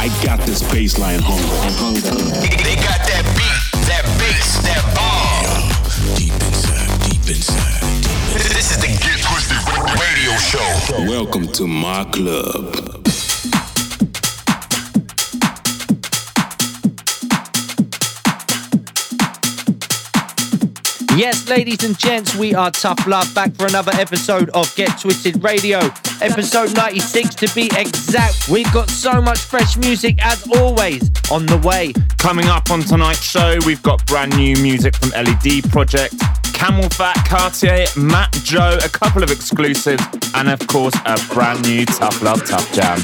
I got this baseline hunger. And hunger. Nigga, they got that beat, that bass, that bomb. Deep inside, deep inside. This is the Get Twisted Radio Show. Welcome to my club. Yes, ladies and gents, we are Tough Love back for another episode of Get Twisted Radio, episode 96 to be exact. We've got so much fresh music as always on the way. Coming up on tonight's show, we've got brand new music from LED Project, CamelPhat, Cartier, Matt Joe, a couple of exclusives, and of course, a brand new Tough Love Tough Jam.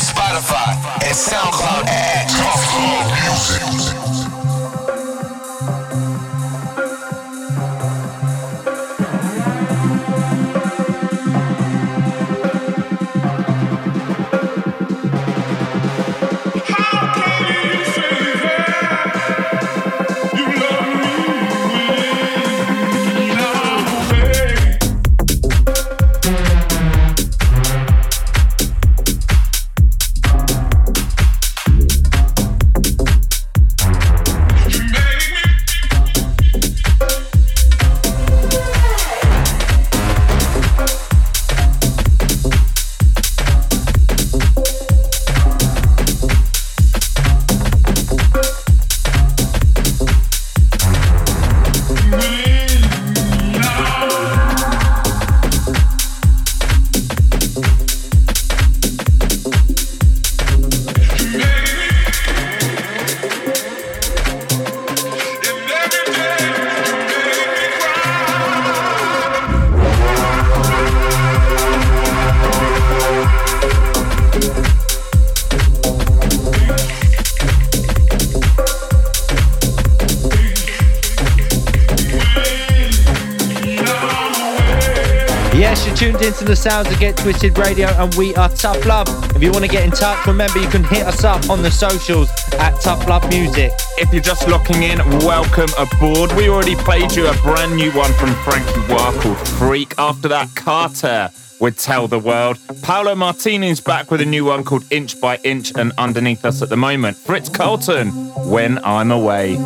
Spotify, and SoundCloud at Love Music. Sounds of Get Twisted Radio, and we are Tough Love. If you want to get in touch, remember you can hit us up on the socials at Tough Love Music. If you're just locking in, welcome aboard. We already played you a brand new one from Frankie Wah called Freak. After that, Carter would tell the world. Paolo Martini's back with a new one called Inch by Inch, and underneath us at the moment, Fritz Carlton, When I'm Away.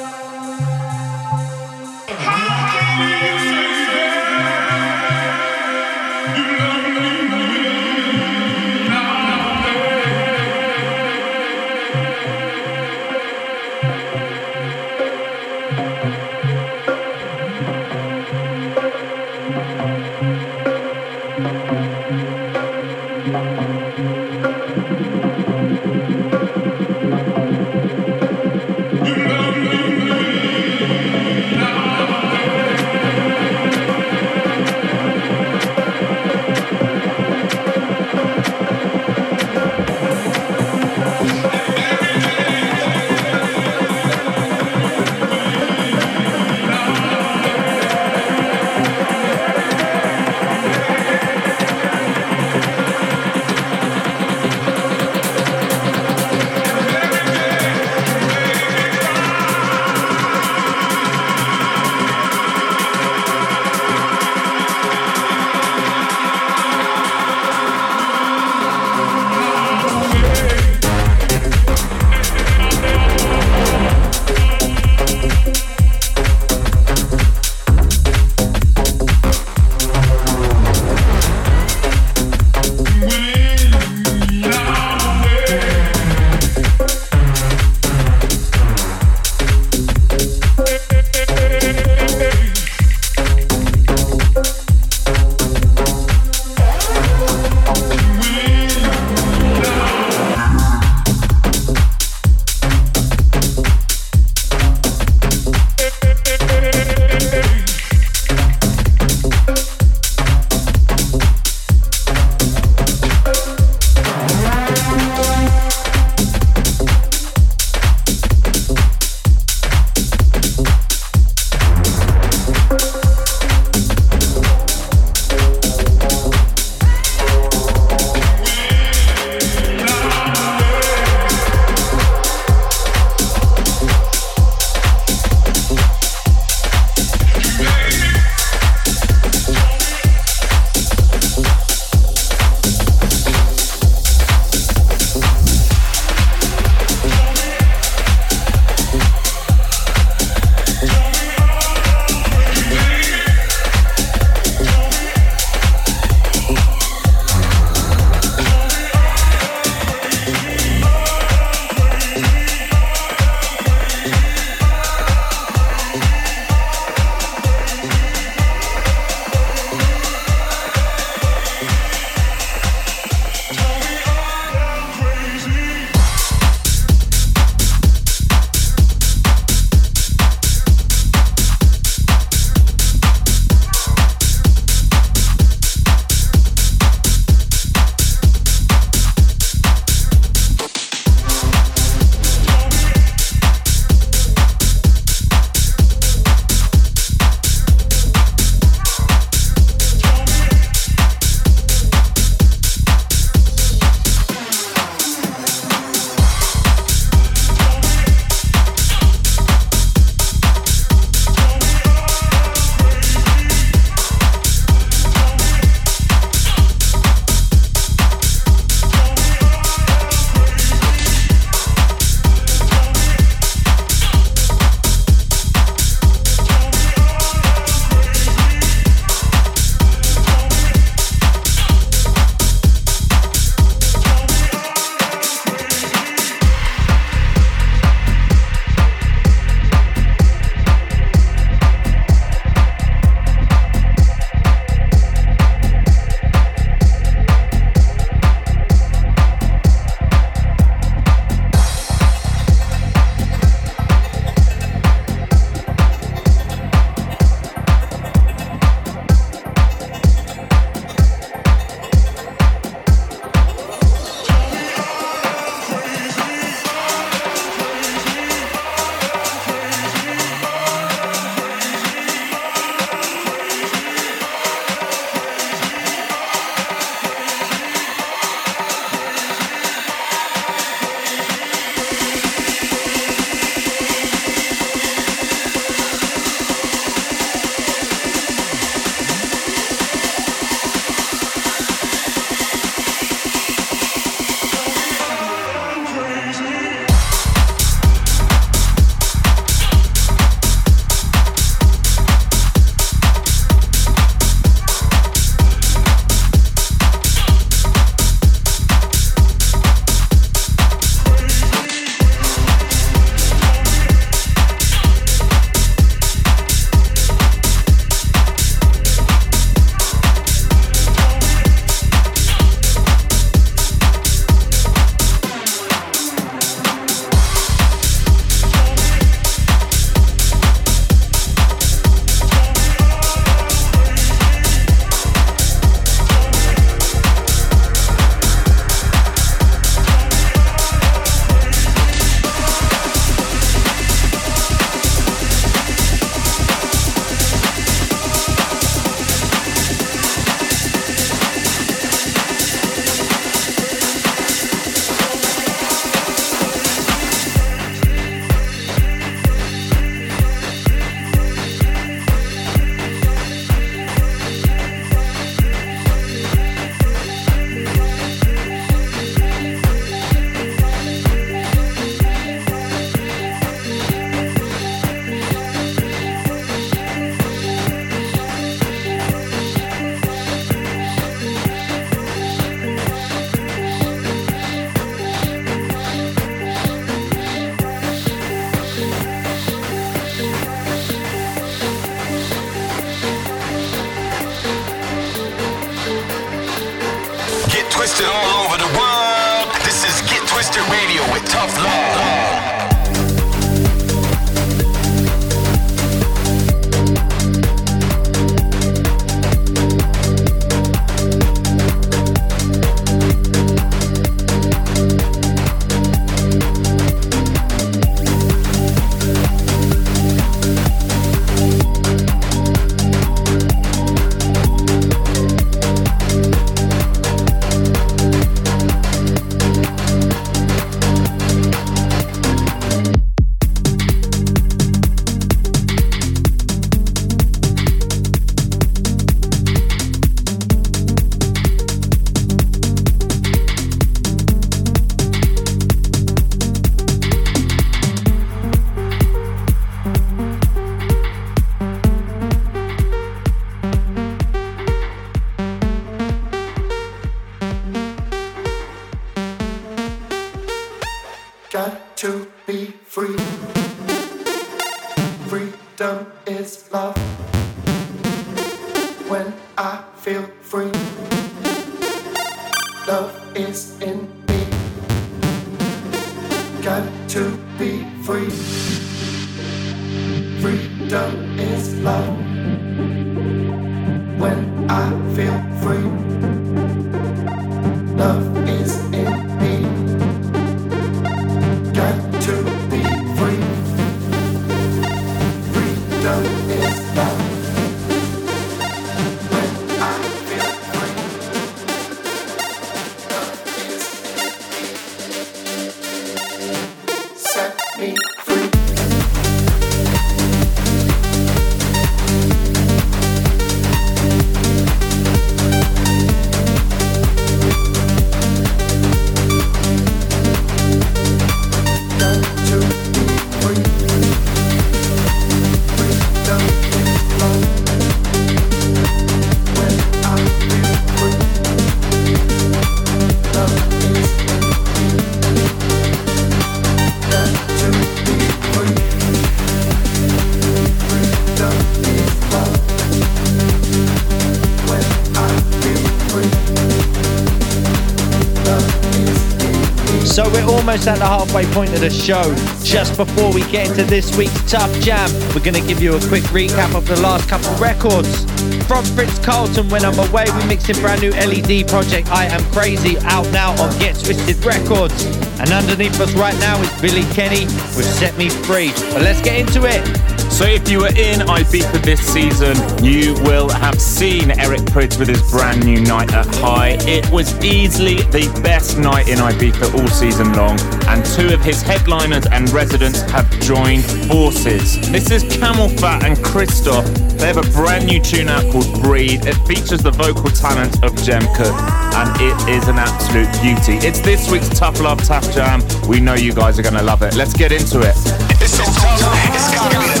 Almost at the halfway point of the show. Just before we get into this week's Tough Jam, we're going to give you a quick recap of the last couple records. From Fritz Carlton, When I'm Away, we mixed in brand new LED project I Am Crazy, out now on Get Twisted Records. And underneath us right now is Billy Kenny with Set Me Free. But let's get into it. So if you were in Ibiza this season, you will have seen Eric Prydz with his brand new night at High. It was easily the best night in Ibiza all season long, and two of his headliners and residents have joined forces. This is CamelPhat and Christoph. They have a brand new tune out called Breathe. It features the vocal talent of Jem Cooke, and it is an absolute beauty. It's this week's Tough Love Tough Jam. We know you guys are going to love it. Let's get into it. This is tough. It's gotta be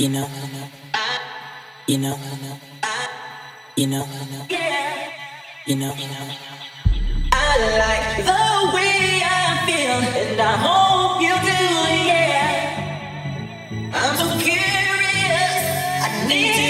You know, you know, you know, yeah. you know. I like the way I feel, and I hope you do, yeah. I'm so curious, I need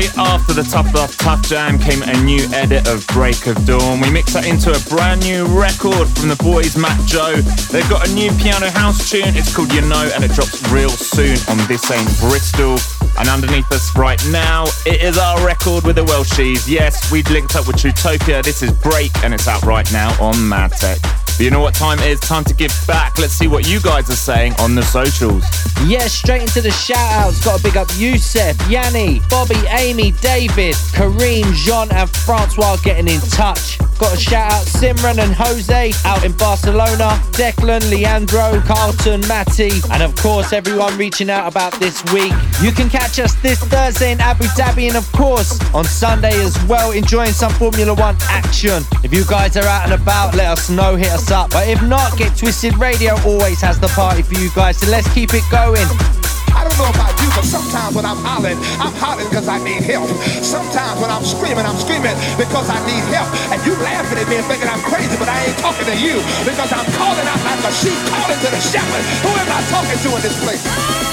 straight after the Tough Love Tough Jam came a new edit of Break of Dawn. We mixed that into a brand new record from the boys Matt Joe. They've got a new piano house tune, it's called You Know, and it drops real soon on This Ain't Bristol. And underneath us right now, it is our record with the Welshies. Yes, we've linked up with Utopia. This is Break, and it's out right now on Madtech. But you know what time it is? Time to give back. Let's see what you guys are saying on the socials. Yeah, straight into the shout outs. Got to big up Youssef, Yanni, Bobby, Amy, David, Kareem, Jean, and Francois getting in touch. Got a shout out Simran and Jose out in Barcelona, Declan, Leandro, Carlton, Matty, and of course everyone reaching out about this week. You can catch us this Thursday in Abu Dhabi and of course on Sunday as well, enjoying some Formula One action. If you guys are out and about, let us know, hit us up. But if not, Get Twisted Radio always has the party for you guys, so let's keep it going. I don't know about you, but sometimes when I'm hollering, I'm hollering because I need help. Sometimes when I'm screaming, I'm screaming because I need help. And you laughing at me and thinking I'm crazy, but I ain't talking to you because I'm calling out like a sheep calling to the shepherd. Who am I talking to in this place?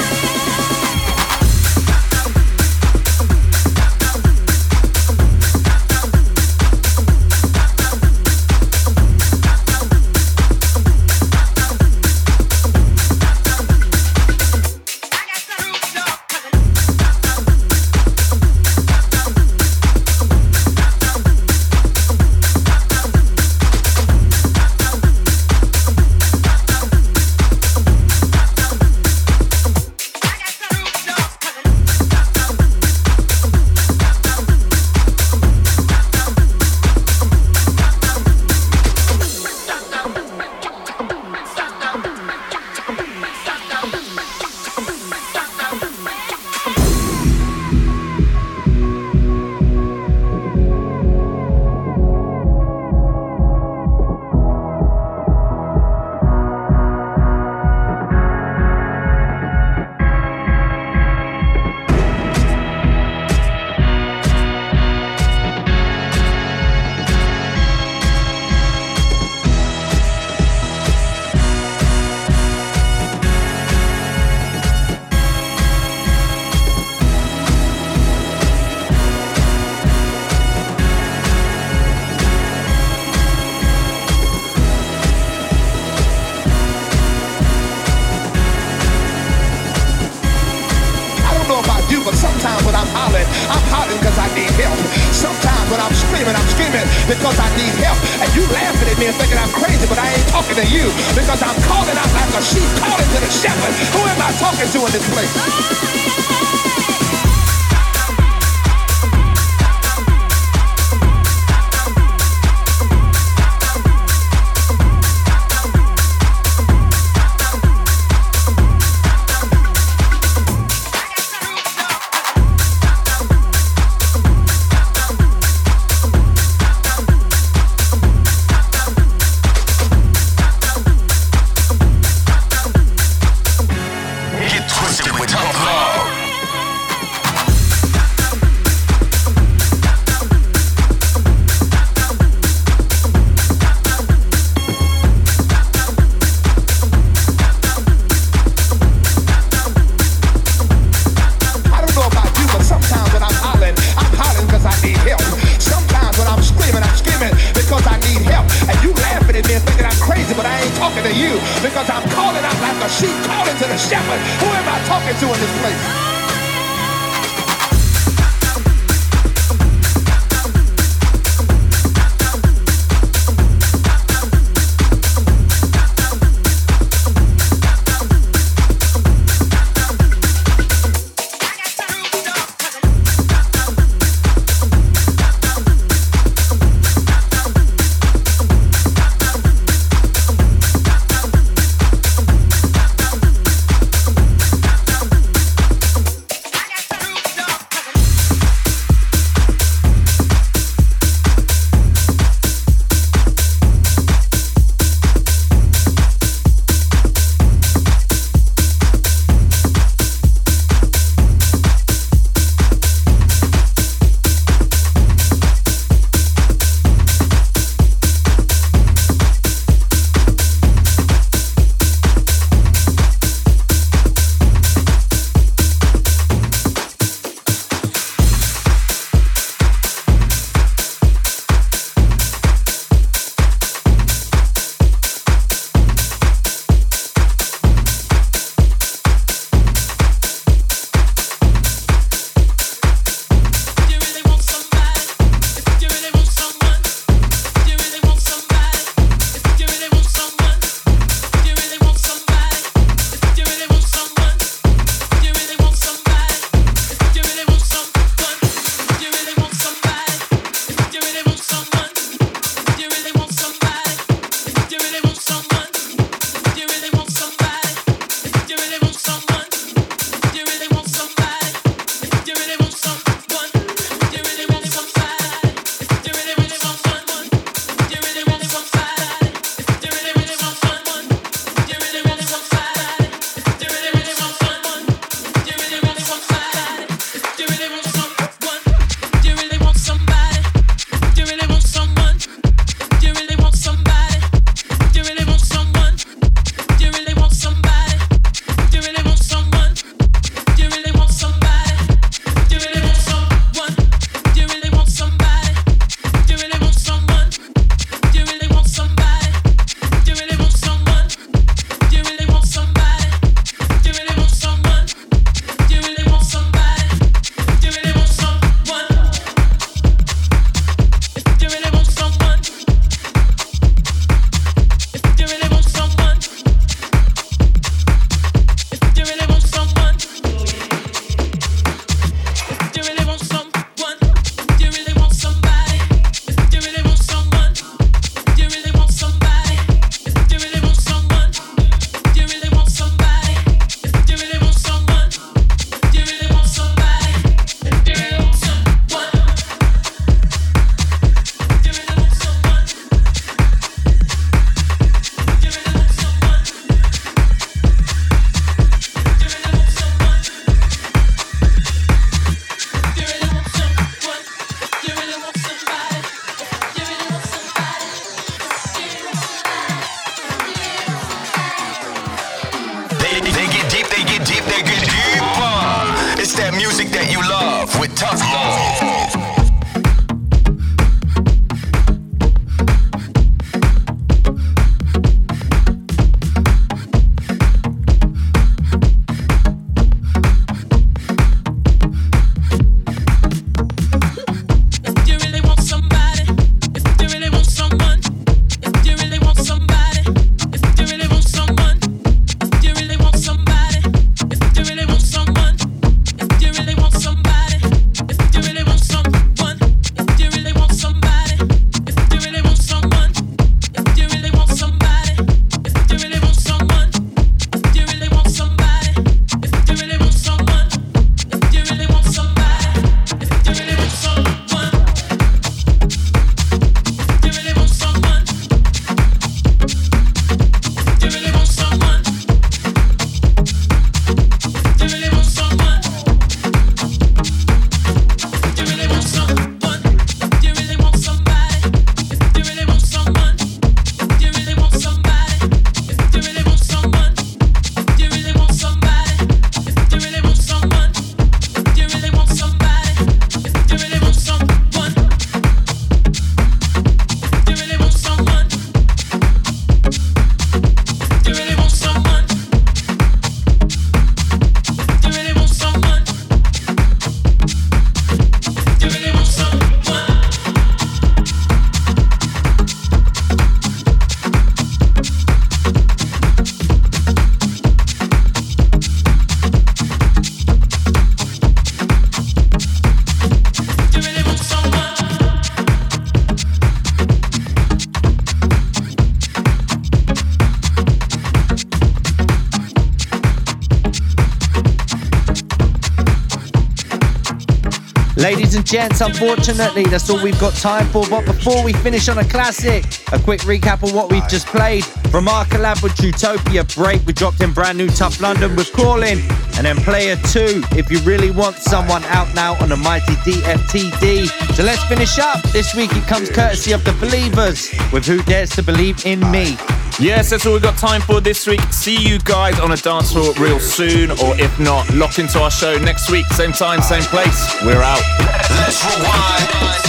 Gents, unfortunately, that's all we've got time for. But before we finish on a classic, a quick recap of what we've just played. From our collab with Utopia Break, we dropped in brand new Tough London with Calling, and then Player 2, If You Really Want Someone, out now on the mighty DFTD. So let's finish up. This week it comes courtesy of The Believers with Who Dares to Believe in Me. Yes, that's all we've got time for this week. See you guys on a dance floor real soon, or if not, lock into our show next week, same time, same place. We're out. Let's rewind.